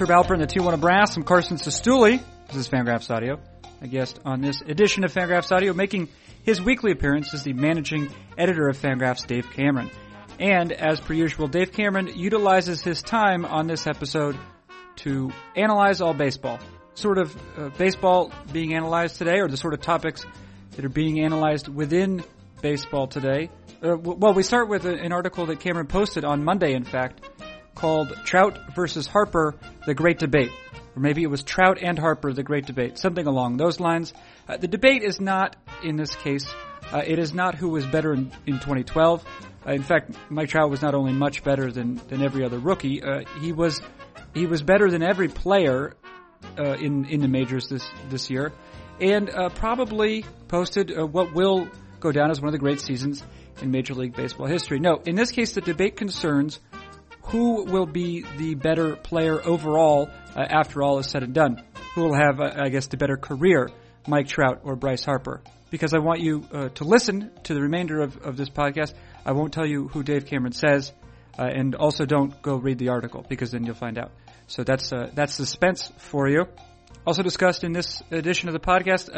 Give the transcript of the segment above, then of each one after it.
Herb Alpert and the Tijuana Brass. I'm Carson Cistulli. This is Fangraphs Audio. A guest on this edition of Fangraphs Audio making his weekly appearance is the managing editor of Fangraphs, Dave Cameron. And as per usual, Dave Cameron utilizes his time on this episode to analyze all baseball. Sort of uh, baseball being analyzed today, or the sort of topics that are being analyzed within baseball today. Uh, well, we start with an article that Cameron posted on Monday, in fact, called Trout versus Harper, the Great Debate. Or maybe it was Trout and Harper, the Great Debate, something along those lines. Uh, the debate is not, in this case, uh, it is not who was better in, in 2012. Uh, in fact, Mike Trout was not only much better than, than every other rookie, uh, he was he was better than every player uh, in in the majors this this year, and probably posted what will go down as one of the great seasons in Major League Baseball history. No, in this case, the debate concerns who will be the better player overall uh, after all is said and done. Who will have, uh, I guess, the better career, Mike Trout or Bryce Harper? Because I want you uh, to listen to the remainder of, of this podcast. I won't tell you who Dave Cameron says, uh, and also don't go read the article because then you'll find out. So that's uh, that's suspense for you. Also discussed in this edition of the podcast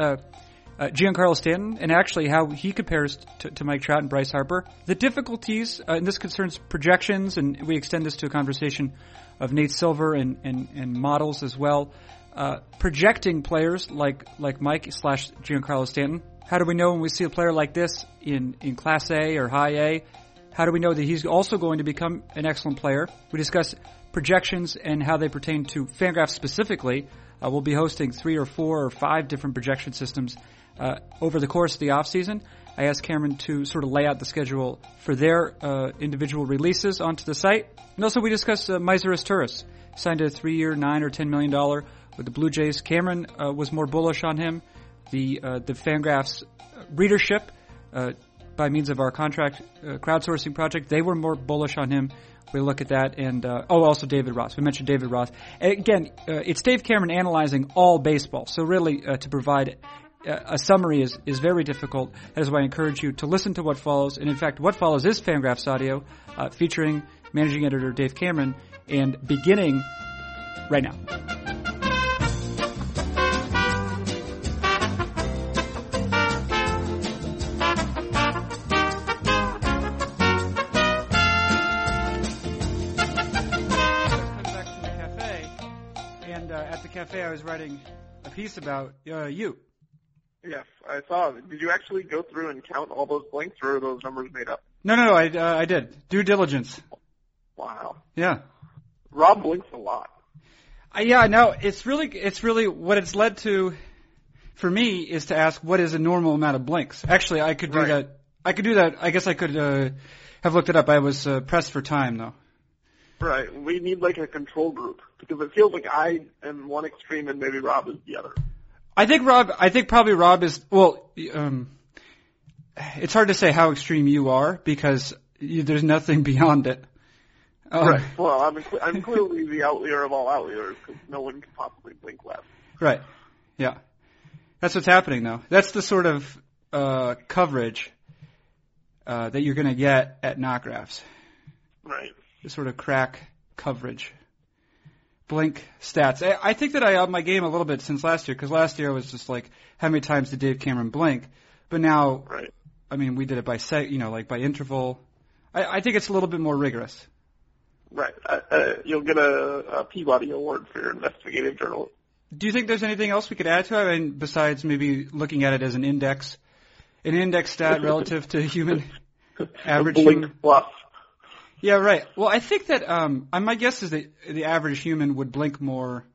uh, Giancarlo Stanton and actually how he compares to, to, Mike Trout and Bryce Harper. The difficulties, uh, and this concerns projections, and we extend this to a conversation of Nate Silver and, and, and models as well. Uh, projecting players like like Mike slash Giancarlo Stanton. How do we know when we see a player like this in, in Class A or High A? How do we know that he's also going to become an excellent player? We discuss projections and how they pertain to Fangraphs specifically. Uh, we'll be hosting three or four or five different projection systems uh, over the course of the offseason. I asked Cameron to sort of lay out the schedule for their uh, individual releases onto the site. And also we discussed uh, Maicer Izturis, signed a three-year, nine or ten million dollar with the Blue Jays. Cameron uh, was more bullish on him. The uh, the Fangraphs readership, uh, by means of our contract uh, crowdsourcing project, they were more bullish on him. We look at that, and uh, oh, also David Ross. We mentioned David Ross. Again, it's Dave Cameron analyzing all baseball. So really, to provide a summary is, is very difficult. That is why I encourage you to listen to what follows. And in fact, what follows is Fangraphs audio uh, featuring managing editor Dave Cameron and beginning right now. And uh, at the cafe, I was writing a piece about uh, you Yes, I saw. Did you actually go through and count all those blinks, or are those numbers made up? No, no, no. I uh, I did due diligence. Wow. Yeah. Rob blinks a lot. Uh, yeah, no. It's really it's really what it's led to. For me, is to ask what is a normal amount of blinks. Actually, I could do right. that. I could do that. I guess I could uh, have looked it up. I was uh, pressed for time though. Right. We need like a control group because it feels like I am one extreme and maybe Rob is the other. I think Rob. I think probably Rob is. Well, um, it's hard to say how extreme you are because you, there's nothing beyond it. Um, right. Well, I'm I'm clearly the outlier of all outliers because no one can possibly blink less. Right. Yeah. That's what's happening though. That's the sort of uh, coverage uh, that you're going to get at NotGraphs. Right. The sort of crack coverage blink stats. I, I think that I upped my game a little bit since last year because last year I was just like, how many times did Dave Cameron blink? But now, right. I mean, we did it by set, you know, like by interval. I, I think it's a little bit more rigorous. Right. Uh, uh, you'll get a, a Peabody Award for your investigative journalism. Do you think there's anything else we could add to it? I mean, besides maybe looking at it as an index, an index stat relative to human average. Blink human? plus. Yeah, right. Well, I think that um, my guess is that the average human would blink more,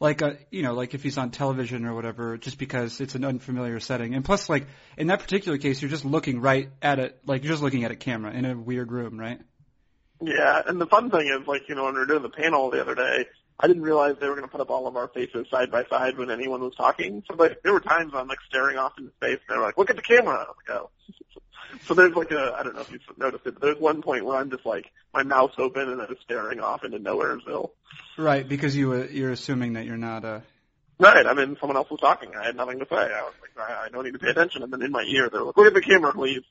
like a you know, like if he's on television or whatever, just because it's an unfamiliar setting. And plus, like in that particular case, you're just looking right at it, like you're just looking at a camera in a weird room, right? Yeah, and the fun thing is, like you know, when we were doing the panel the other day, I didn't realize they were going to put up all of our faces side by side when anyone was talking. So like, there were times I'm like staring off into space, and they're like, "Look at the camera." I'm like, "Oh." So there's like a, I don't know if you've noticed it, but there's one point where I'm just like, my mouth's open and I'm just staring off into nowheresville. Right, because you uh, you're assuming that you're not uh Right, I mean, someone else was talking. I had nothing to say. I was like, I, I don't need to pay attention. And then in my ear, they're like, look at the camera, please.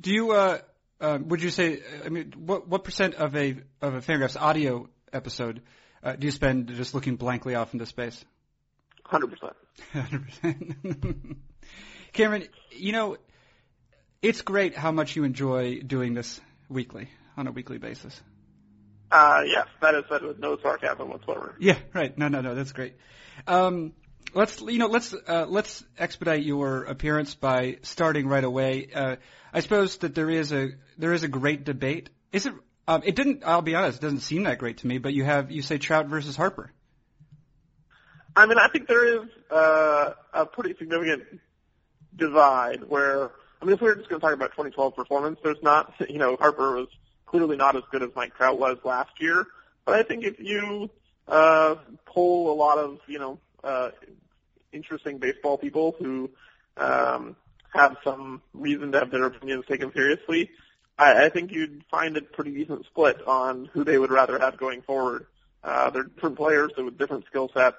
Do you, uh, uh, would you say, I mean, what, what percent of a, of a Fangraphs audio episode, uh, do you spend just looking blankly off into space? Hundred percent. Hundred percent. Cameron, you know, it's great how much you enjoy doing this weekly on a weekly basis. Uh, yes, that is said with no sarcasm whatsoever. Yeah, right. No, no, no, that's great. Um, let's you know let's uh, let's expedite your appearance by starting right away. Uh, I suppose that there is a there is a great debate. Is it? Um, it didn't. I'll be honest. It doesn't seem that great to me. But you have you say Trout versus Harper. I mean, I think there is uh, a pretty significant divide where mean, if we were just going to talk about 2012 performance, there's not you know Harper was clearly not as good as Mike Trout was last year. But I think if you uh, poll a lot of you know uh, interesting baseball people who um, have some reason to have their opinions taken seriously, I, I think you'd find a pretty decent split on who they would rather have going forward. Uh, they're different players with different skill sets.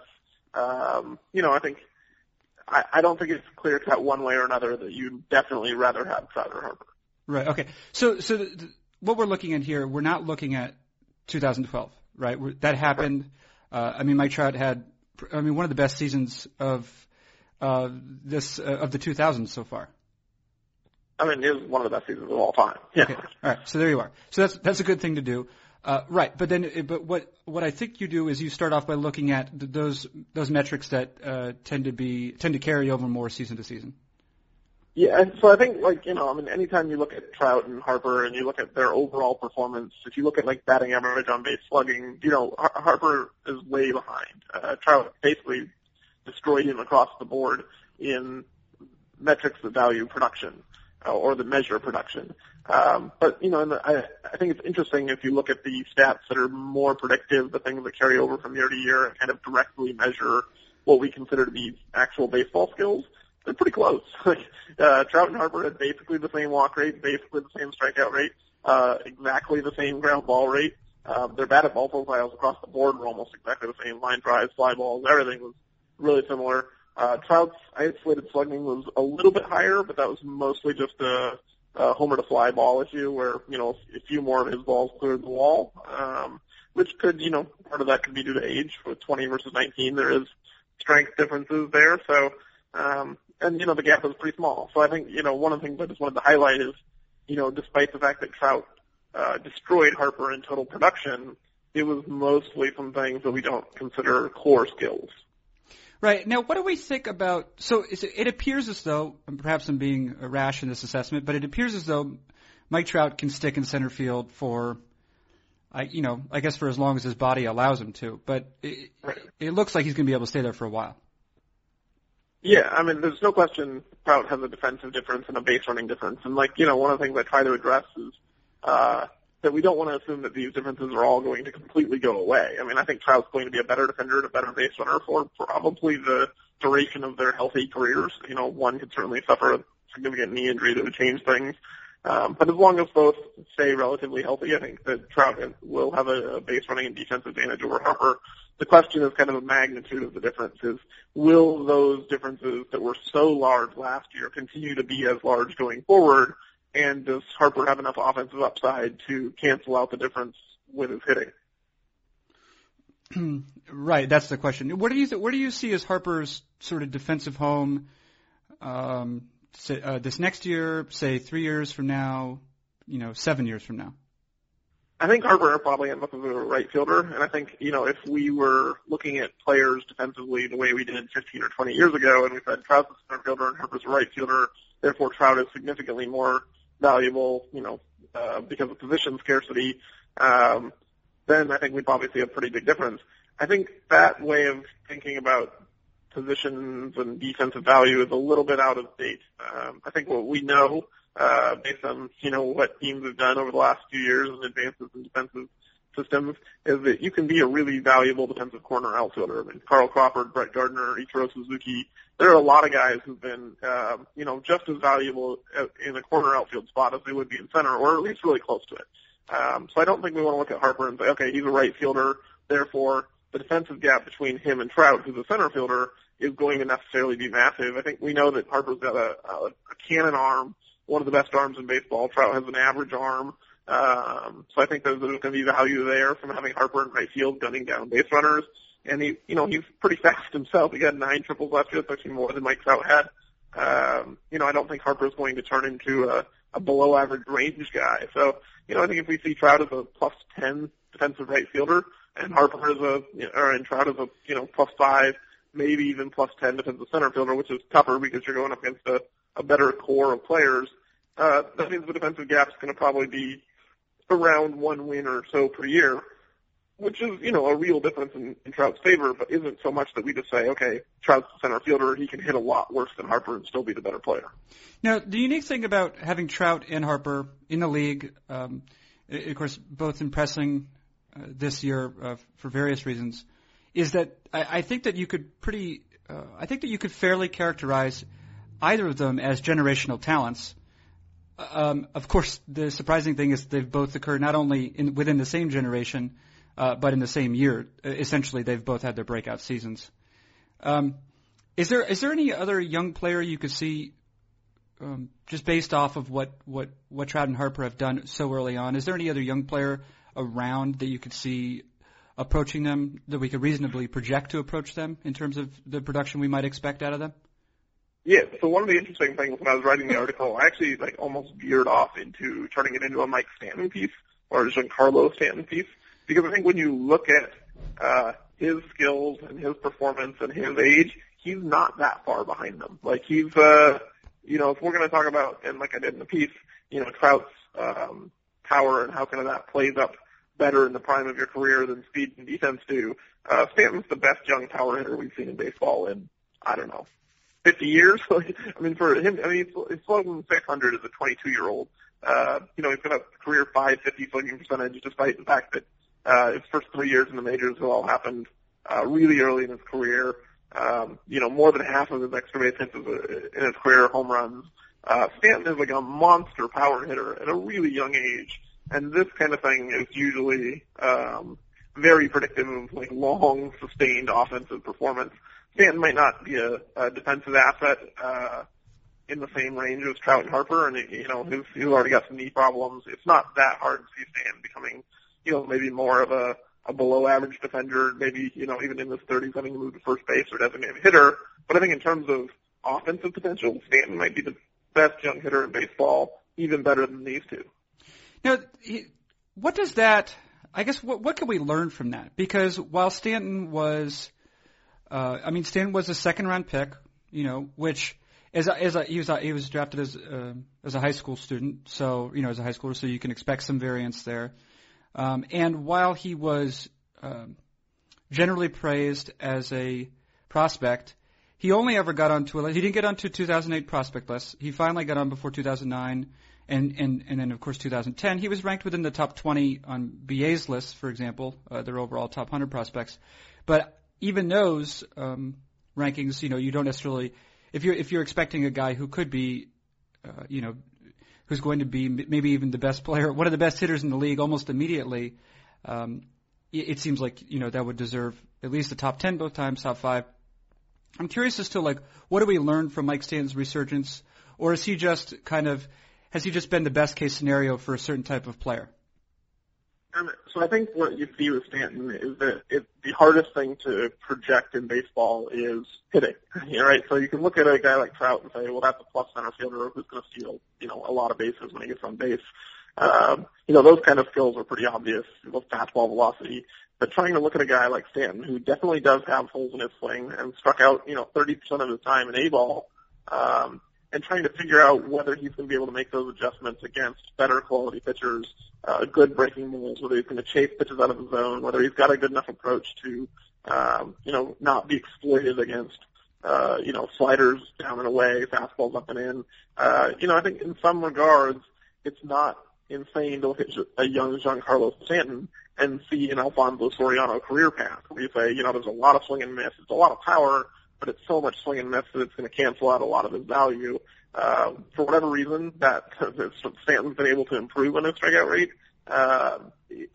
Um, you know, I think I, I don't think it's clear cut one way or another that you'd definitely rather have Trout or Harper. Right. Okay. So, so th- th- what we're looking at here, we're not looking at 2012, right? We're, that happened. Uh, I mean, Mike Trout had, I mean, one of the best seasons of uh, this uh, of the 2000s so far. I mean, it was one of the best seasons of all time. Yeah. Okay. All right. So there you are. So that's that's a good thing to do. Uh, right, but then, but what what I think you do is you start off by looking at th- those those metrics that uh, tend to be tend to carry over more season to season. Yeah, so I think like you know, I mean, anytime you look at Trout and Harper and you look at their overall performance, if you look at like batting average on base slugging, you know, Har- Harper is way behind. Uh, Trout basically destroyed him across the board in metrics that value production uh, or that measure production. Um, but you know, and I, I think it's interesting if you look at the stats that are more predictive, the things that carry over from year to year and kind of directly measure what we consider to be actual baseball skills. They're pretty close. Like uh, Trout and Harper had basically the same walk rate, basically the same strikeout rate, uh, exactly the same ground ball rate. Uh, their batted ball profiles across the board were almost exactly the same. Line drives, fly balls, everything was really similar. Uh, Trout's isolated slugging was a little bit higher, but that was mostly just a, a homer to fly ball issue where, you know, a few more of his balls cleared the wall, um, which could, you know, part of that could be due to age. With 20 versus 19, there is strength differences there. So, um, and, you know, the gap is pretty small. So I think, you know, one of the things I just wanted to highlight is, you know, despite the fact that Trout uh, destroyed Harper in total production, it was mostly from things that we don't consider core skills. Right. Now, what do we think about? So is it, it appears as though, and perhaps I'm being rash in this assessment, but it appears as though Mike Trout can stick in center field for, I, you know, I guess for as long as his body allows him to. But it, Right. it looks like he's going to be able to stay there for a while. Yeah, I mean, there's no question Trout has a defensive difference and a base running difference. And like, you know, one of the things I try to address is uh, that we don't want to assume that these differences are all going to completely go away. I mean, I think Trout's going to be a better defender and a better base runner for probably the duration of their healthy careers. You know, one could certainly suffer a significant knee injury that would change things. Um, but as long as both stay relatively healthy, I think that Trout will have a, a base running and defensive advantage over Harper. The question is kind of the magnitude of the differences. Will those differences that were so large last year continue to be as large going forward? And does Harper have enough offensive upside to cancel out the difference with his hitting? right. That's the question. What do you th- where do you see as Harper's sort of defensive home? Um, say, uh, this next year, say three years from now, you know, seven years from now. I think Harper probably ends up as a right fielder, and I think you know if we were looking at players defensively the way we did 15 or 20 years ago, and we said Trout's a center fielder and Harper's a right fielder, therefore Trout is significantly more valuable, you know, uh, because of position scarcity, um, then I think we'd probably see a pretty big difference. I think that way of thinking about positions and defensive value is a little bit out of date. Um, I think what we know, uh, based on, you know, what teams have done over the last few years and advances in defensive systems is that you can be a really valuable defensive corner outfielder. I mean, Carl Crawford, Brett Gardner, Ichiro Suzuki. There are a lot of guys who've been, uh, you know, just as valuable in a corner outfield spot as they would be in center, or at least really close to it. Um, so I don't think we want to look at Harper and say, okay, he's a right fielder, therefore the defensive gap between him and Trout, who's a center fielder, is going to necessarily be massive. I think we know that Harper's got a, a, cannon arm, one of the best arms in baseball. Trout has an average arm. Um, so I think there's going to be value there from having Harper in right field gunning down base runners. And he, you know, he's pretty fast himself. He got nine triples last year. That's actually more than Mike Trout had. Um, you know, I don't think Harper's going to turn into a, a below average range guy. So, you know, I think if we see Trout as a plus 10 defensive right fielder and Harper as a, or and Trout as a, you know, plus five, maybe even plus 10 defensive center fielder, which is tougher because you're going up against a, a better core of players, uh, that means the defensive gap's going to probably be around one win or so per year, which is, you know, a real difference in, in Trout's favor, but isn't so much that we just say, okay, Trout's the center fielder, he can hit a lot worse than Harper and still be the better player. Now, the unique thing about having Trout and Harper in the league, um, of course, both impressing uh, this year uh, for various reasons, is that I, I think that you could pretty, uh, I think that you could fairly characterize either of them as generational talents. Um, of course, the surprising thing is they've both occurred not only in, within the same generation, uh, but in the same year. Essentially, they've both had their breakout seasons. Um, is there is there any other young player you could see, um, just based off of what what what Trout and Harper have done so early on? Is there any other young player around that you could see approaching them that we could reasonably project to approach them in terms of the production we might expect out of them? Yeah, so one of the interesting things when I was writing the article, I actually like almost veered off into turning it into a Mike Stanton piece or a Giancarlo Stanton piece because I think when you look at uh, his skills and his performance and his age, he's not that far behind them. Like he's, uh, you know, if we're going to talk about and like I did in the piece, you know, Trout's um, power and how kind of that plays up better in the prime of your career than speed and defense do. Uh, Stanton's the best young power hitter we've seen in baseball in I don't know 50 years. I mean, for him, I mean, he's, slugging 600 as a 22 year old. Uh, you know, he's got a career 550 slugging percentage despite the fact that, uh, his first three years in the majors all happened, uh, really early in his career. Um, you know, more than half of his extra base hits in his career are home runs. Uh, Stanton is like a monster power hitter at a really young age. And this kind of thing is usually, um, very predictive of like long sustained offensive performance. Stanton might not be a, a defensive asset uh, in the same range as Trout and Harper, and you know he's, he's already got some knee problems. It's not that hard to see Stanton becoming, you know, maybe more of a, a below average defender, maybe you know even in his 30s having to move to first base or designated hitter. But I think in terms of offensive potential, Stanton might be the best young hitter in baseball, even better than these two. Now, what does that? I guess what what can we learn from that? Because while Stanton was uh, I mean, Stan was a second round pick, you know, which as a, as a, he was a, he was drafted as uh, as a high school student, so you know as a high schooler, so you can expect some variance there. Um, and while he was um, generally praised as a prospect, he only ever got onto a he didn't get onto 2008 prospect list. He finally got on before 2009, and and and then of course 2010 he was ranked within the top 20 on BA's list, for example, uh, their overall top 100 prospects. But even those um, rankings, you know, you don't necessarily if you're if you're expecting a guy who could be, uh, you know, who's going to be maybe even the best player, one of the best hitters in the league almost immediately. Um, it, it seems like you know that would deserve at least the top ten both times, top five. I'm curious as to like what do we learn from Mike Stanton's resurgence, or is he just kind of has he just been the best case scenario for a certain type of player? So I think what you see with Stanton is that it, the hardest thing to project in baseball is hitting. Right? So you can look at a guy like Trout and say, well, that's a plus center fielder who's going to steal, you know, a lot of bases when he gets on base. Um, you know, those kind of skills are pretty obvious, both fastball velocity. But trying to look at a guy like Stanton, who definitely does have holes in his swing and struck out, you know, 30% of his time in A ball, um, and trying to figure out whether he's going to be able to make those adjustments against better quality pitchers, uh, good breaking balls, whether he's going to chase pitches out of the zone, whether he's got a good enough approach to, um, you know, not be exploited against, uh, you know, sliders down and away, fastballs up and in. Uh, you know, I think in some regards, it's not insane to look at a young Giancarlo Stanton and see an Alfonso Soriano career path where you say, you know, there's a lot of swing and miss, it's a lot of power, but it's so much swing and miss that it's going to cancel out a lot of his value. Uh, for whatever reason, that Stanton's been able to improve on his strikeout rate uh,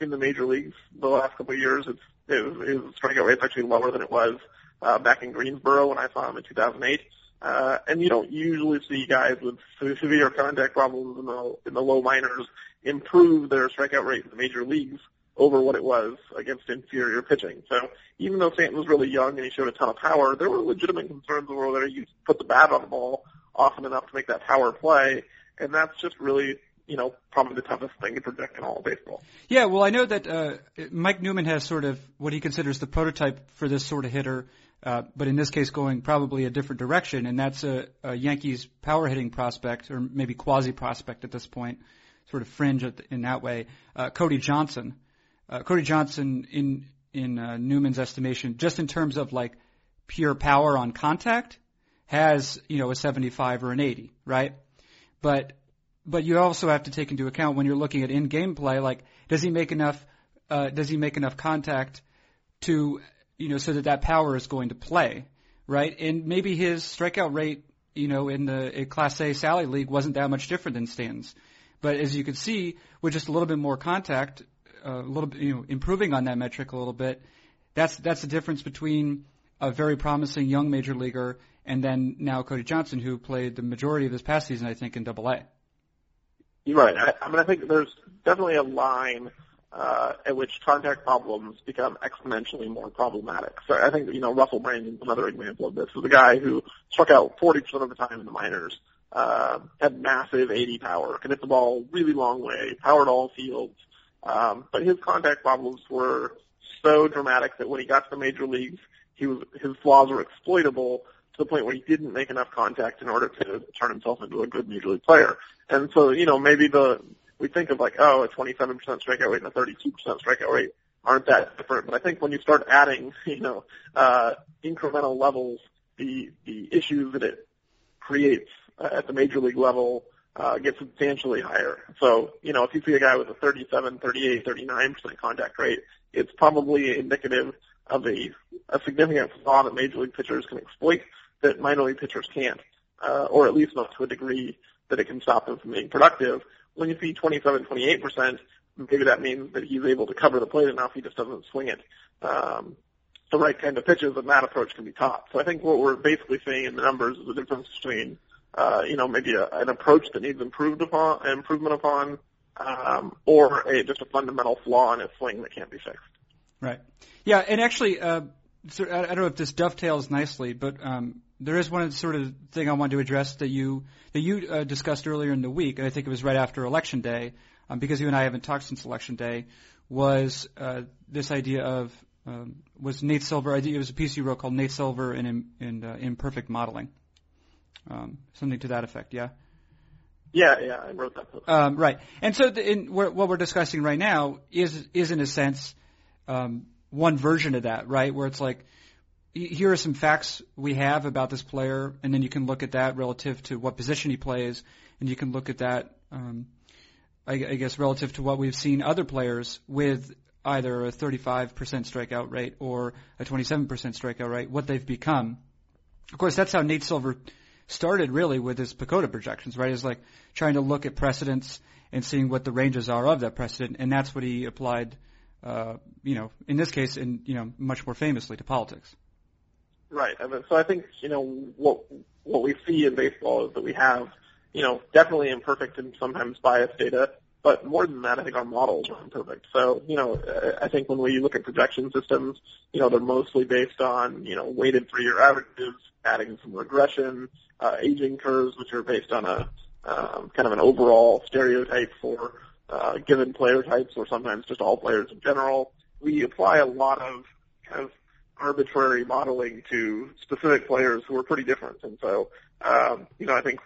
in the major leagues the last couple of years. It's his, his strikeout rate's actually lower than it was uh, back in Greensboro when I saw him in 2008. Uh, and you don't usually see guys with severe contact problems in the, in the low minors improve their strikeout rate in the major leagues over what it was against inferior pitching. So even though Stanton was really young and he showed a ton of power, there were legitimate concerns over whether he put the bat on the ball often enough to make that power play. And that's just really you know, probably the toughest thing to project in all of baseball. Yeah, well, I know that uh, Mike Newman has sort of what he considers the prototype for this sort of hitter, uh, but in this case, going probably a different direction, and that's a, a Yankees power hitting prospect, or maybe quasi prospect at this point, sort of fringe in that way. Uh, Cody Johnson. Cody Johnson, in in uh, Newman's estimation, just in terms of like pure power on contact, has you know a 75 or an 80, right? But but you also have to take into account when you're looking at in-game play, like does he make enough, uh, does he make enough contact to, you know, so that that power is going to play, right? And maybe his strikeout rate, you know, in the Class A Sally League wasn't that much different than Stanton's. But as you can see, with just a little bit more contact, uh, a little bit, you know, improving on that metric a little bit, that's that's the difference between a very promising young major leaguer and then now Cody Johnson, who played the majority of this past season, I think, in Double A. You're right. I, I mean, I think there's definitely a line uh, at which contact problems become exponentially more problematic. So I think, you know, Russell Branyan's another example of this. Is a guy who struck out 40% of the time in the minors, uh, had massive 80 power, could hit the ball really long way, powered all fields. Um, but his contact problems were so dramatic that when he got to the major leagues, he was, his flaws were exploitable to the point where he didn't make enough contact in order to turn himself into a good major league player. And so, you know, maybe the we think of like, oh, a 27% strikeout rate and a 32% strikeout rate aren't that different. But I think when you start adding, you know, uh, incremental levels, the the issues that it creates uh, at the major league level uh, get substantially higher. So, you know, if you see a guy with a 37, 38, 39% contact rate, it's probably indicative of a, a significant flaw that major league pitchers can exploit that minor league pitchers can't, uh, or at least not to a degree that it can stop them from being productive. When you see 27, 28%, maybe that means that he's able to cover the plate enough. He just doesn't swing it um, the right kind of pitches, and that approach can be taught. So I think what we're basically seeing in the numbers is the difference between, uh, you know, maybe a, an approach that needs improved upon, improvement upon, um, or a, just a fundamental flaw in his swing that can't be fixed. Right. Yeah, and actually, uh, so I don't know if this dovetails nicely, but um, there is one sort of thing I wanted to address that you that you uh, discussed earlier in the week, and I think it was right after election day, um, because you and I haven't talked since election day. Was uh, this idea of um, was Nate Silver? It was a piece you wrote called Nate Silver in in uh, imperfect modeling, um, something to that effect. Yeah. Yeah, yeah, I wrote that. Book. Um, right, and so the, in, what we're discussing right now is is in a sense um, one version of that, right? Where it's like here are some facts we have about this player, and then you can look at that relative to what position he plays, and you can look at that, um, I, I guess, relative to what we've seen other players with either a 35% strikeout rate or a 27% strikeout rate, what they've become. Of course, that's how Nate Silver started really with his PECOTA projections, right? Is like trying to look at precedents and seeing what the ranges are of that precedent, and that's what he applied, uh, you know, in this case, and you know, much more famously to politics. Right. So I think you know what what we see in baseball is that we have you know definitely imperfect and sometimes biased data, but more than that, I think our models are imperfect. So you know, I think when we look at projection systems, you know, they're mostly based on you know weighted three-year averages, adding some regression, uh, aging curves, which are based on a um, kind of an overall stereotype for uh, given player types, or sometimes just all players in general. We apply a lot of kind of arbitrary modeling to specific players who are pretty different. And so, um, you know, I think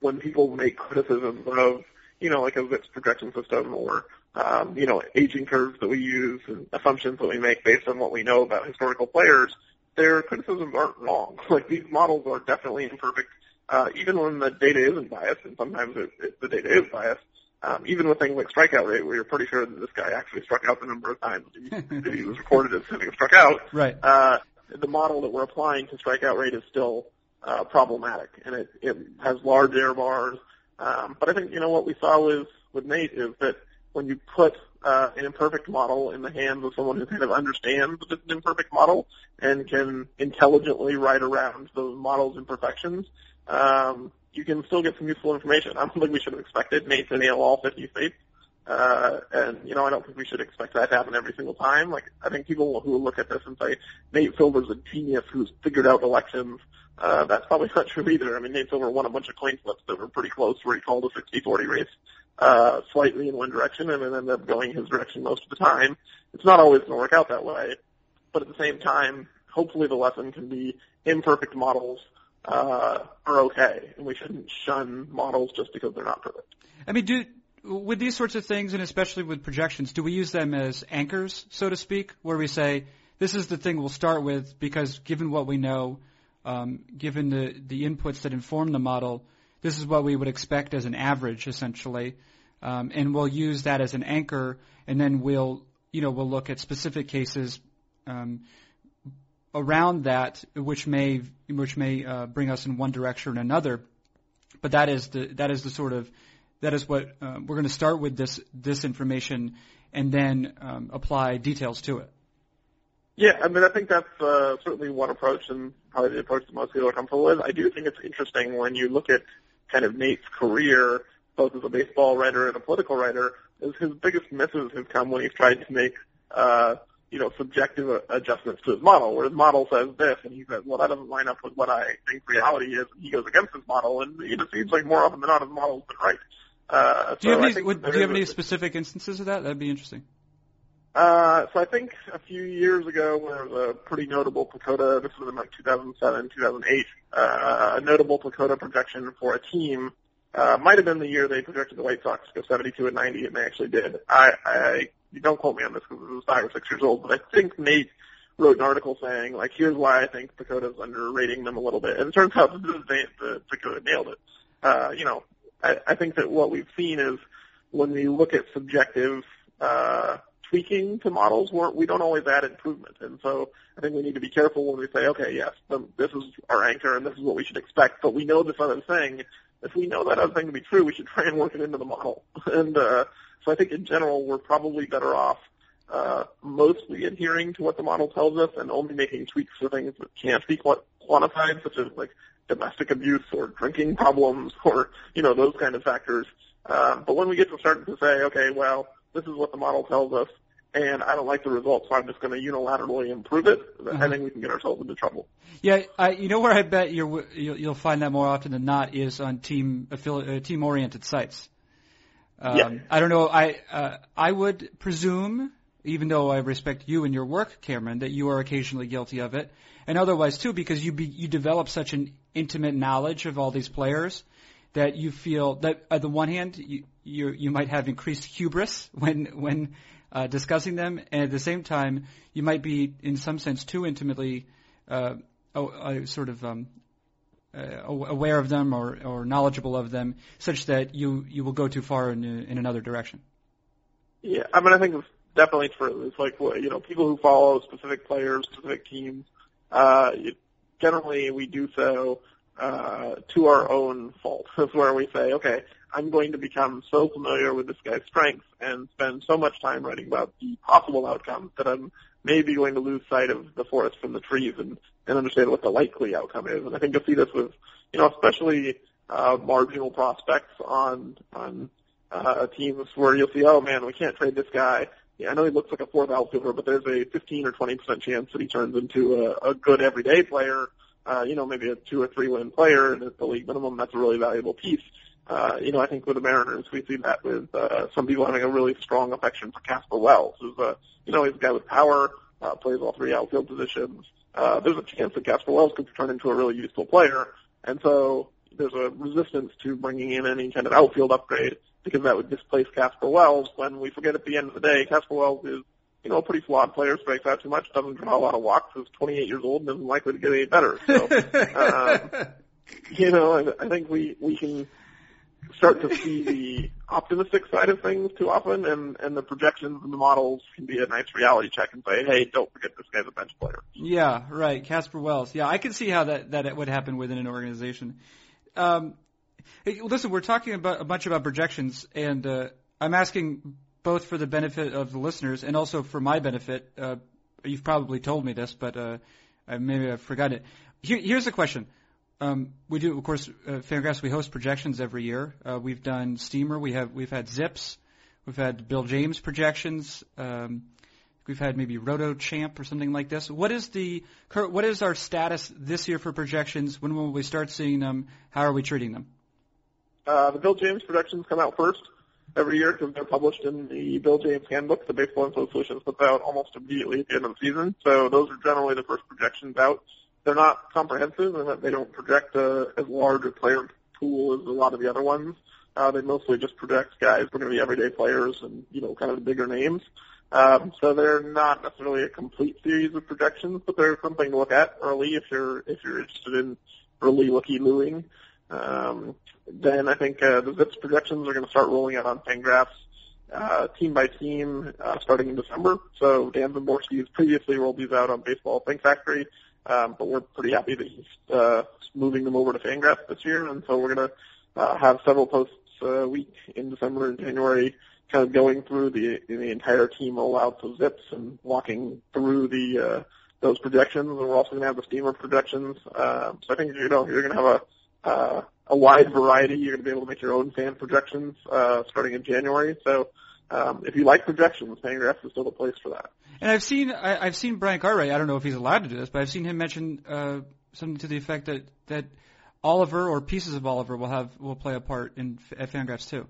when people make criticisms of, you know, like a Zips projection system or, um, you know, aging curves that we use and assumptions that we make based on what we know about historical players, their criticisms aren't wrong. Like these models are definitely imperfect, uh, even when the data isn't biased, and sometimes it, it, the data is biased um, even with things like strikeout rate, where you're pretty sure that this guy actually struck out the number of times that he was recorded as having struck out, right. uh, the model that we're applying to strikeout rate is still uh, problematic, and it, it has large error bars. Um, but I think you know what we saw with with Nate is that when you put uh, an imperfect model in the hands of someone who kind of understands that imperfect model and can intelligently write around those models' imperfections, um, you can still get some useful information. I don't think we should have expected Nate to nail all 50 states. Uh, and, you know, I don't think we should expect that to happen every single time. Like, I think people who look at this and say, Nate Silver's a genius who's figured out elections, uh, that's probably not true either. I mean, Nate Silver won a bunch of coin flips that were pretty close where he called a 60-40 race, uh, slightly in one direction and then ended up going his direction most of the time. It's not always going to work out that way. But at the same time, hopefully the lesson can be imperfect models uh, are okay, and we shouldn't shun models just because they're not perfect. I mean, do with these sorts of things, and especially with projections, do we use them as anchors, so to speak, where we say this is the thing we'll start with because given what we know, um, given the the inputs that inform the model, this is what we would expect as an average, essentially, um, and we'll use that as an anchor, and then we'll you know we'll look at specific cases. Um, around that, which may which may uh, bring us in one direction or another. But that is the that is the sort of that is what uh, we're going to start with this this information and then um, apply details to it. Yeah, I mean, I think that's uh, certainly one approach, and probably the approach that most people are comfortable with. I do think it's interesting when you look at kind of Nate's career, both as a baseball writer and a political writer, is his biggest misses have come when he's tried to make uh, you know, subjective adjustments to his model, where his model says this, and he says, well, that doesn't line up with what I think reality is, and he goes against his model, and it seems like more often than not his model's been right. Uh, do you have any, would, do you have any specific instances of that? That'd be interesting. Uh, so I think a few years ago there was a pretty notable PECOTA, this was in like 2007, 2008, uh, a notable PECOTA projection for a team. Uh, might have been the year they projected the White Sox to go 72 and 90, and they actually did. I, I don't quote me on this because it was five or six years old, but I think Nate wrote an article saying, like, here's why I think PECOTA's underrating them a little bit. And it turns out that the, the nailed it. Uh, you know, I, I think that what we've seen is when we look at subjective uh, tweaking to models, we're, we don't always add improvement. And so I think we need to be careful when we say, okay, yes, this is our anchor and this is what we should expect, but we know this other thing. If we know that other thing to be true, we should try and work it into the model. and uh, so I think in general, we're probably better off uh, mostly adhering to what the model tells us and only making tweaks for things that can't be quantified, such as like domestic abuse or drinking problems or, you know, those kind of factors. Uh, but when we get to starting to say, okay, well, this is what the model tells us, and I don't like the results, so I'm just going to unilaterally improve it, uh-huh. I think we can get ourselves into trouble. Yeah, I, you know where I bet you're, you'll, you'll find that more often than not is on team affili- uh, team oriented sites. Um, yeah. I don't know. I uh, I would presume, even though I respect you and your work, Cameron, that you are occasionally guilty of it, and otherwise too, because you be, you develop such an intimate knowledge of all these players that you feel that on the one hand you you, you might have increased hubris when when uh, discussing them, and at the same time you might be in some sense too intimately uh, uh, sort of um, uh, aware of them or, or knowledgeable of them, such that you you will go too far in in another direction. Yeah, I mean, I think it's definitely true. It's like you know, people who follow specific players, specific teams. Uh, generally, we do so uh, to our own fault. That's where we say, okay, I'm going to become so familiar with this guy's strengths and spend so much time writing about the possible outcomes that I'm maybe going to lose sight of the forest from the trees and, and understand what the likely outcome is. And I think you'll see this with, you know, especially uh, marginal prospects on on uh, teams where you'll see, oh man, we can't trade this guy. Yeah, I know he looks like a fourth outfielder, but there's a 15 or 20 percent chance that he turns into a, a good everyday player. Uh, you know, maybe a two or three win player, and at the league minimum, that's a really valuable piece. Uh, you know, I think with the Mariners, we see that with uh, some people having a really strong affection for Casper Wells, who's a, you know, he's a guy with power, uh, plays all three outfield positions. Uh, there's a chance that Casper Wells could turn into a really useful player, and so there's a resistance to bringing in any kind of outfield upgrade because that would displace Casper Wells. When we forget at the end of the day, Casper Wells is, you know, a pretty flawed player, strikes out too much, doesn't draw a lot of walks, is 28 years old, and isn't likely to get any better. So, um, you know, I, I think we we can start to see the optimistic side of things too often, and and the projections and the models can be a nice reality check and say, hey, don't forget this guy's a bench player. Yeah, right. Casper Wells. Yeah, I can see how that that would happen within an organization. Um, hey, listen, we're talking about a bunch about projections, and uh, I'm asking both for the benefit of the listeners and also for my benefit. Uh, you've probably told me this, but uh, maybe I've forgotten it. Here, here's the question. Um, we do, of course, uh, Fangraphs. We host projections every year. Uh, we've done Steamer. We have we've had Zips. We've had Bill James projections. Um, we've had maybe RotoChamp or something like this. What is the what is our status this year for projections? When will we start seeing them? How are we treating them? Uh, the Bill James projections come out first every year because they're published in the Bill James Handbook. The Baseball Solutions puts out almost immediately at the end of the season. So those are generally the first projections out. They're not comprehensive and they don't project a, as large a player pool as a lot of the other ones. Uh, they mostly just project guys who are going to be everyday players and, you know, kind of the bigger names. Um, so they're not necessarily a complete series of projections, but they're something to look at early if you're if you're interested in early looky looing. Um, then I think uh, the Zips projections are going to start rolling out on Fangraphs uh, team by team uh, starting in December. So Dan Szymborski has previously rolled these out on Baseball Think Factory, um, but we're pretty happy that he's uh, moving them over to Fangraphs this year, and so we're going to uh, have several posts a week in December and January, kind of going through the the entire team rollouts of Zips and walking through the uh, those projections. And we're also going to have the Steamer projections. Uh, so I think you know you're going to have a uh, a wide variety. You're going to be able to make your own fan projections uh, starting in January. So um, if you like projections, Fangraphs is still the place for that. And I've seen I, I've seen Brian Cartwright. I don't know if he's allowed to do this, but I've seen him mention uh, something to the effect that that Oliver or pieces of Oliver will have will play a part in at Fangraphs too.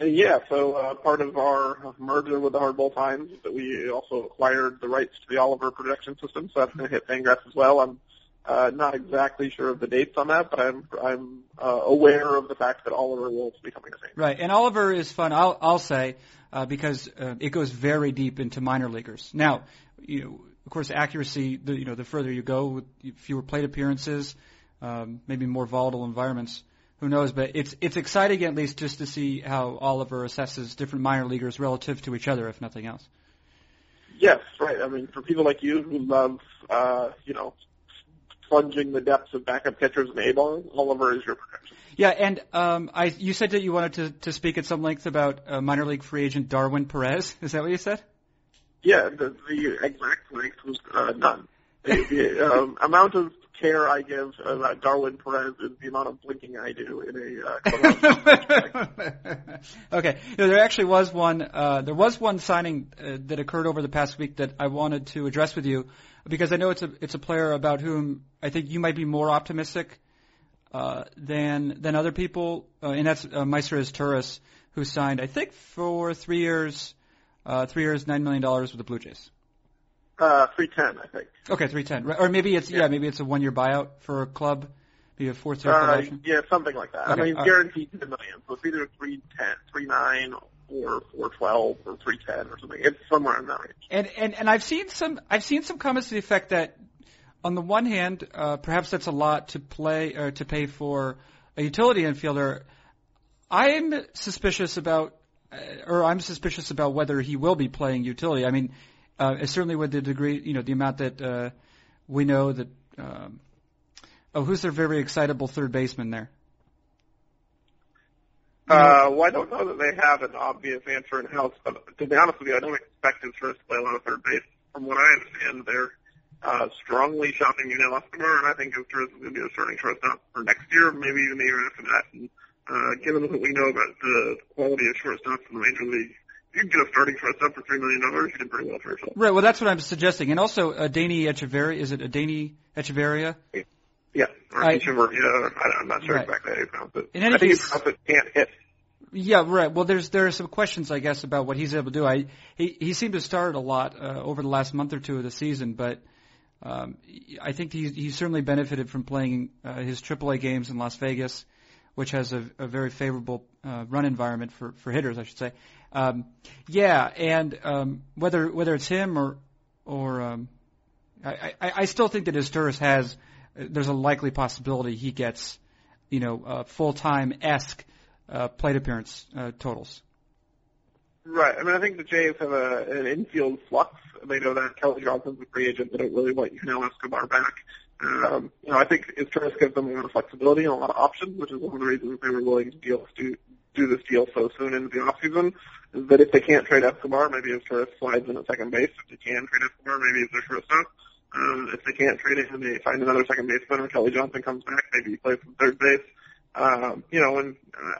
Uh, yeah, so uh, part of our merger with the Hardball Times is that we also acquired the rights to the Oliver projection system, so that's going to hit Fangraphs as well. I'm uh, not exactly sure of the dates on that, but I'm I'm uh, aware of the fact that Oliver will be coming Fangraphs. Right, and Oliver is fun. I'll I'll say uh, because uh, it goes very deep into minor leaguers. Now, you know, of course, accuracy. The, you know, the further you go with fewer plate appearances, um, maybe more volatile environments. Who knows? But it's it's exciting at least just to see how Oliver assesses different minor leaguers relative to each other, if nothing else. Yes, right. I mean, for people like you who love, uh, you know, plunging the depths of backup catchers and A-ball, Oliver is your protection. Yeah, and um, I you said that you wanted to, to speak at some length about uh, minor league free agent Darwin Perez. Is that what you said? Yeah, the, the exact length was uh, none. The, the um, amount of care I give about Darwin Perez is the amount of blinking I do in a. Uh, okay, you know, there actually was one. Uh, there was one signing uh, that occurred over the past week that I wanted to address with you because I know it's a it's a player about whom I think you might be more optimistic uh, than than other people, uh, and that's uh, Maicer Izturis, who signed I think for three years, uh, three years, nine million dollars with the Blue Jays. Uh, three ten, I think. Okay, three ten, or maybe it's yeah. yeah, maybe it's a one year buyout for a club, maybe a fourth year uh, Yeah, something like that. Okay. I mean, uh, guaranteed ten million, so it's either three ten, three nine, or four twelve, or three ten, or something. It's somewhere in that range. And and and I've seen some I've seen some comments to the effect that, on the one hand, uh, perhaps that's a lot to play or to pay for a utility infielder. I'm suspicious about, uh, or I'm suspicious about whether he will be playing utility. I mean uh, certainly with the degree, you know, the amount that uh, we know that. Um, oh, who's their very excitable third baseman there? Uh, well, I don't know that they have an obvious answer in house, but to be honest with you, I don't expect first to play a lot of third base. From what I understand, they're uh, strongly shopping Yunel Escobar, and I think Turris is going to be the starting shortstop for next year, maybe even the year after that. And uh, given what we know about the quality of shortstops in the major league, you can get a starting shortstop for three million dollars. You did pretty well for yourself. Right. Well, that's what I'm suggesting. And also, uh, Adeiny Hechavarria. Is it Adeiny Hechavarria? Yeah. Or I, Hechavarria. I'm not sure right. exactly how you pronounce it. In any I think case, you pronounce it can't hit. Yeah, right. Well, there's there are some questions, I guess, about what he's able to do. I he he seemed to start a lot uh, over the last month or two of the season, but um, I think he he certainly benefited from playing uh, his AAA games in Las Vegas, which has a, a very favorable uh, run environment for for hitters, I should say. Um, yeah, and um, whether whether it's him or or um, I, I, I still think that Izturis has there's a likely possibility he gets you know uh, full time esque uh, plate appearance uh, totals. Right. I mean, I think the Jays have a, an infield flux. They know that Kelly Johnson's a free agent. They don't really want Yunel Escobar back. Um, you know, I think Izturis gives them a lot of flexibility and a lot of options, which is one of the reasons they were willing to deal to do this deal so soon into the offseason that if they can't trade Escobar, maybe Izturis slides in at second base. If they can trade Escobar, maybe it's their shortstop. Um, if they can't trade him, they find another second baseman or Kelly Johnson comes back, maybe he plays some third base. Um, you know, and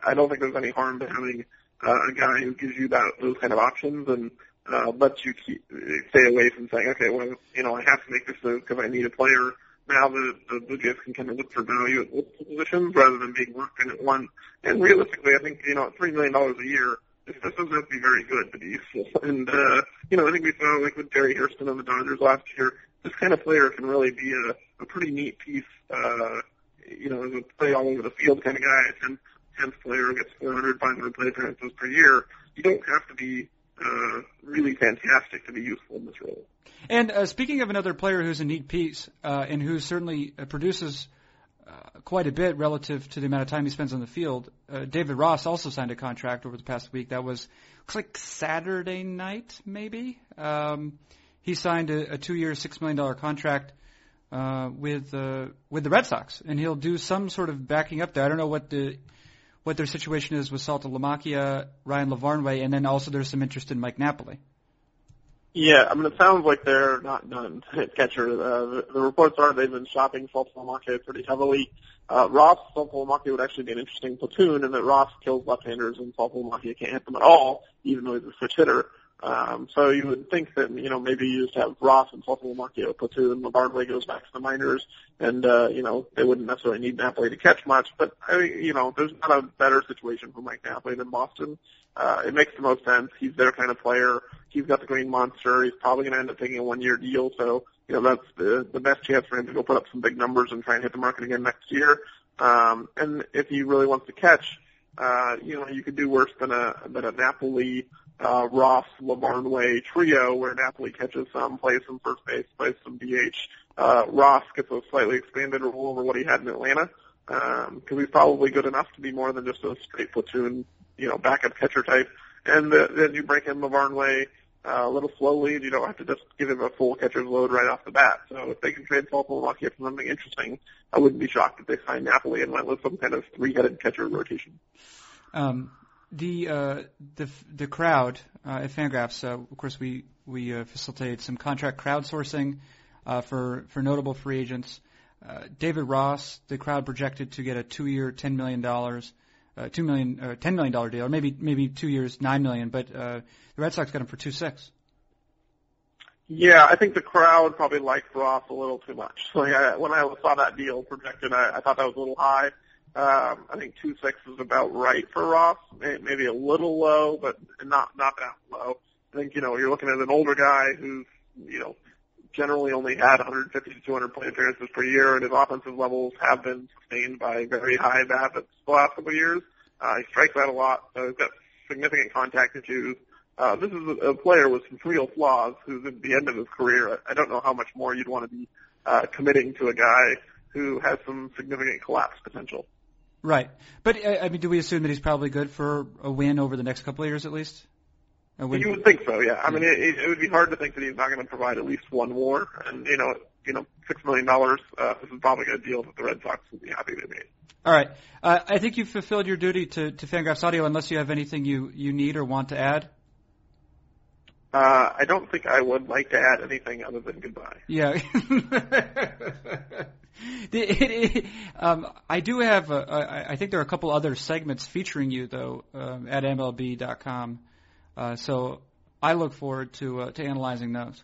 I don't think there's any harm to having uh, a guy who gives you that those kind of options and uh, lets you keep, stay away from saying, okay, well, you know, I have to make this move because I need a player. Now the, the Blue Jays can kind of look for value at multiple positions rather than being locked in at one. And realistically, I think, you know, at $3 million a year, this doesn't have to be very good to be useful. And, uh, you know, I think we saw, like with Jerry Hairston on the Dodgers last year, this kind of player can really be a, a pretty neat piece, uh, you know, as a play all over the field kind of guy, and 10th player gets 400, 500 play appearances per year. You don't have to be uh, really fantastic to be useful in this role. And uh, speaking of another player who's a neat piece uh, and who certainly produces uh, quite a bit relative to the amount of time he spends on the field, uh, David Ross also signed a contract over the past week. That was looks like Saturday night, maybe. Um, he signed a, a two-year, six million dollar contract uh, with uh, with the Red Sox, and he'll do some sort of backing up there. I don't know what the what their situation is with Saltalamacchia, Ryan Lavarnway, and then also there's some interest in Mike Napoli. Yeah, I mean, it sounds like they're not done at catcher. Uh, the, the reports are they've been shopping Saltalamacchia pretty heavily. Uh, Ross Saltalamacchia would actually be an interesting platoon in that Ross kills left-handers and Saltalamacchia can't hit them at all, even though he's a switch hitter. Um, so you would think that, you know, maybe you just have Ross and Saltalamacchia platoon, Lavarnway goes back to the minors, and, uh, you know, they wouldn't necessarily need Napoli to catch much, but, I you know, there's not a better situation for Mike Napoli than Boston. Uh, it makes the most sense. He's their kind of player. He's got the green monster. He's probably going to end up taking a one-year deal, so, you know, that's the, the best chance for him to go put up some big numbers and try and hit the market again next year. Um, and if he really wants to catch, uh, you know, you could do worse than a, than a Napoli, uh, Ross Lavarnway trio where Napoli catches some, plays some first base, plays some DH. Uh, Ross gets a slightly expanded role over what he had in Atlanta because um, he's probably good enough to be more than just a straight platoon, you know, backup catcher type. And uh, then you break in Lavarnway uh, a little slowly, and you don't have to just give him a full catcher's load right off the bat. So if they can trade Paul Saltalamacchia for something interesting, I wouldn't be shocked if they signed Napoli and went with some kind of three-headed catcher rotation. Um, the uh, the the crowd uh, at Fangraphs, uh, of course, we we uh, facilitated some contract crowdsourcing uh, for for notable free agents. Uh, David Ross, the crowd projected to get a two-year, ten million dollars, uh, two million, uh, ten million dollar deal, or maybe maybe two years, nine million. But uh, the Red Sox got him for two six. Yeah, I think the crowd probably liked Ross a little too much. Like when I saw that deal projected, I, I thought that was a little high. Um, I think two six is about right for Ross. Maybe a little low, but not not that low. I think you know you're looking at an older guy who's you know generally only had 150 to 200 plate appearances per year, and his offensive levels have been sustained by very high BABIPs the last couple of years. Uh, he strikes out a lot, so he's got significant contact issues. Uh, this is a, a player with some real flaws who's at the end of his career. I, I don't know how much more you'd want to be uh, committing to a guy who has some significant collapse potential. Right, but uh, I mean, do we assume that he's probably good for a win over the next couple of years at least? You would think so, yeah. I mean, it, it would be hard to think that he's not going to provide at least one more, and you know, you know, six million dollars. Uh, this is probably a deal that the Red Sox would be happy to make. All right, uh, I think you've fulfilled your duty to to Fangraphs Audio, unless you have anything you you need or want to add. Uh, I don't think I would like to add anything other than goodbye. Yeah. it, it, um, I do have. A, I think there are a couple other segments featuring you though um, at MLB.com. Uh, so I look forward to uh, to analyzing those.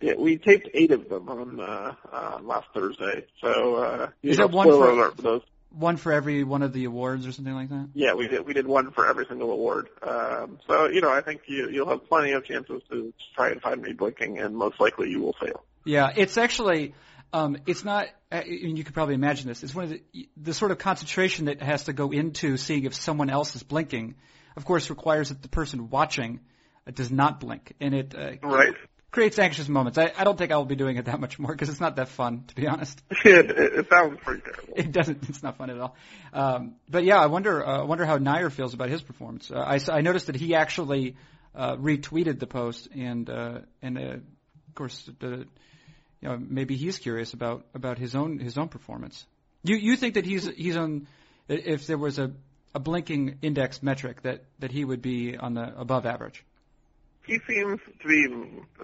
Yeah, we taped eight of them on uh, uh, last Thursday. So uh, is that one for, for those? One for every one of the awards or something like that? Yeah, we did. We did one for every single award. Um, so you know, I think you, you'll have plenty of chances to try and find me blinking, and most likely you will fail. Yeah, it's actually. Um, it's not, and you could probably imagine this. It's one of the the sort of concentration that has to go into seeing if someone else is blinking of course, requires that the person watching uh, does not blink, and it uh, right. creates anxious moments. I, I don't think I will be doing it that much more because it's not that fun, to be honest. it, it sounds pretty terrible. It doesn't. It's not fun at all. Um, but yeah, I wonder. Uh, I wonder how Neyer feels about his performance. Uh, I, I noticed that he actually uh, retweeted the post, and uh, and uh, of course, the, you know, maybe he's curious about about his own his own performance. You you think that he's he's on if there was a a blinking index metric that that he would be on the above average? he seems to be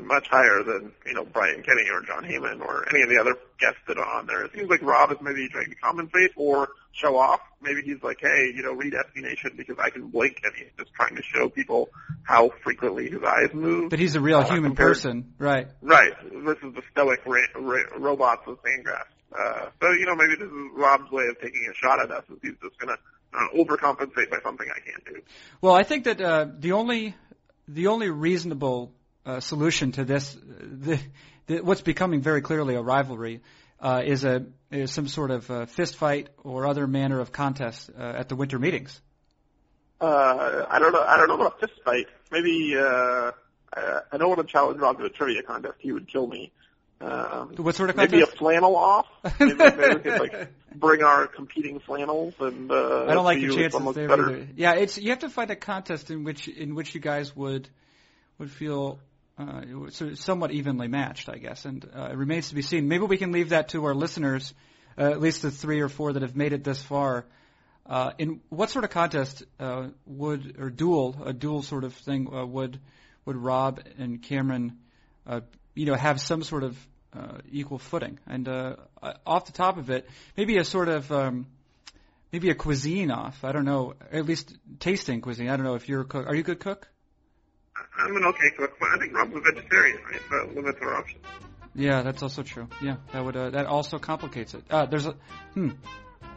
much higher than you know Brian Kenny or Jon Heyman or any of the other guests that are on there. It seems like Rob is maybe trying to compensate or show off. Maybe he's like, hey, you know, read SB Nation because I can blink, and he's just trying to show people how frequently his eyes move. But he's a real uh, human compared, person, right? Right. This is the stoic ra- ra- robots of Fangraphs. Uh, so you know, maybe this is Rob's way of taking a shot at us. Is he's just gonna uh, overcompensate by something I can't do. Well, I think that uh, the only the only reasonable uh, solution to this, the, the, what's becoming very clearly a rivalry, uh, is a is some sort of uh, fist fight or other manner of contest uh, at the winter meetings. Uh, I don't know. I don't know about fist fight. Maybe uh, I, I don't want to challenge Rob to a trivia contest. He would kill me. Um, what sort of contest? Maybe a flannel off. maybe, maybe we could like bring our competing flannels and. Uh, I don't like the chances there either. Yeah, it's you have to find a contest in which in which you guys would would feel uh, somewhat evenly matched, I guess, and uh, it remains to be seen. Maybe we can leave that to our listeners, uh, at least the three or four that have made it this far. Uh, in what sort of contest uh, would or duel a duel sort of thing uh, would would Rob and Cameron uh, you know, have some sort of uh, equal footing. And uh, off the top of it, maybe a sort of um, maybe a cuisine off. I don't know, at least tasting cuisine. I don't know if you're a cook. Are you a good cook? I'm an okay cook, but I think Rob's a vegetarian, right? So limits our options. Yeah, that's also true. Yeah, that would uh, that also complicates it. Uh, there's a hmm,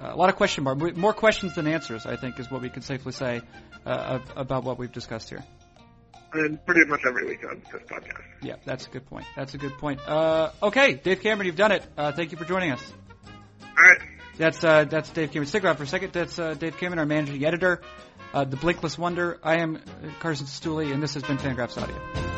a lot of question marks, more questions than answers. I think is what we can safely say uh, about what we've discussed here and pretty much every week on this podcast. Yeah, that's a good point. That's a good point. Uh, okay, Dave Cameron, you've done it. Uh, thank you for joining us. All right. That's uh, that's Dave Cameron. Stick around for a second. That's uh, Dave Cameron, our managing editor, uh, the Blinkless Wonder. I am Carson Cistulli, and this has been Fangraphs Audio.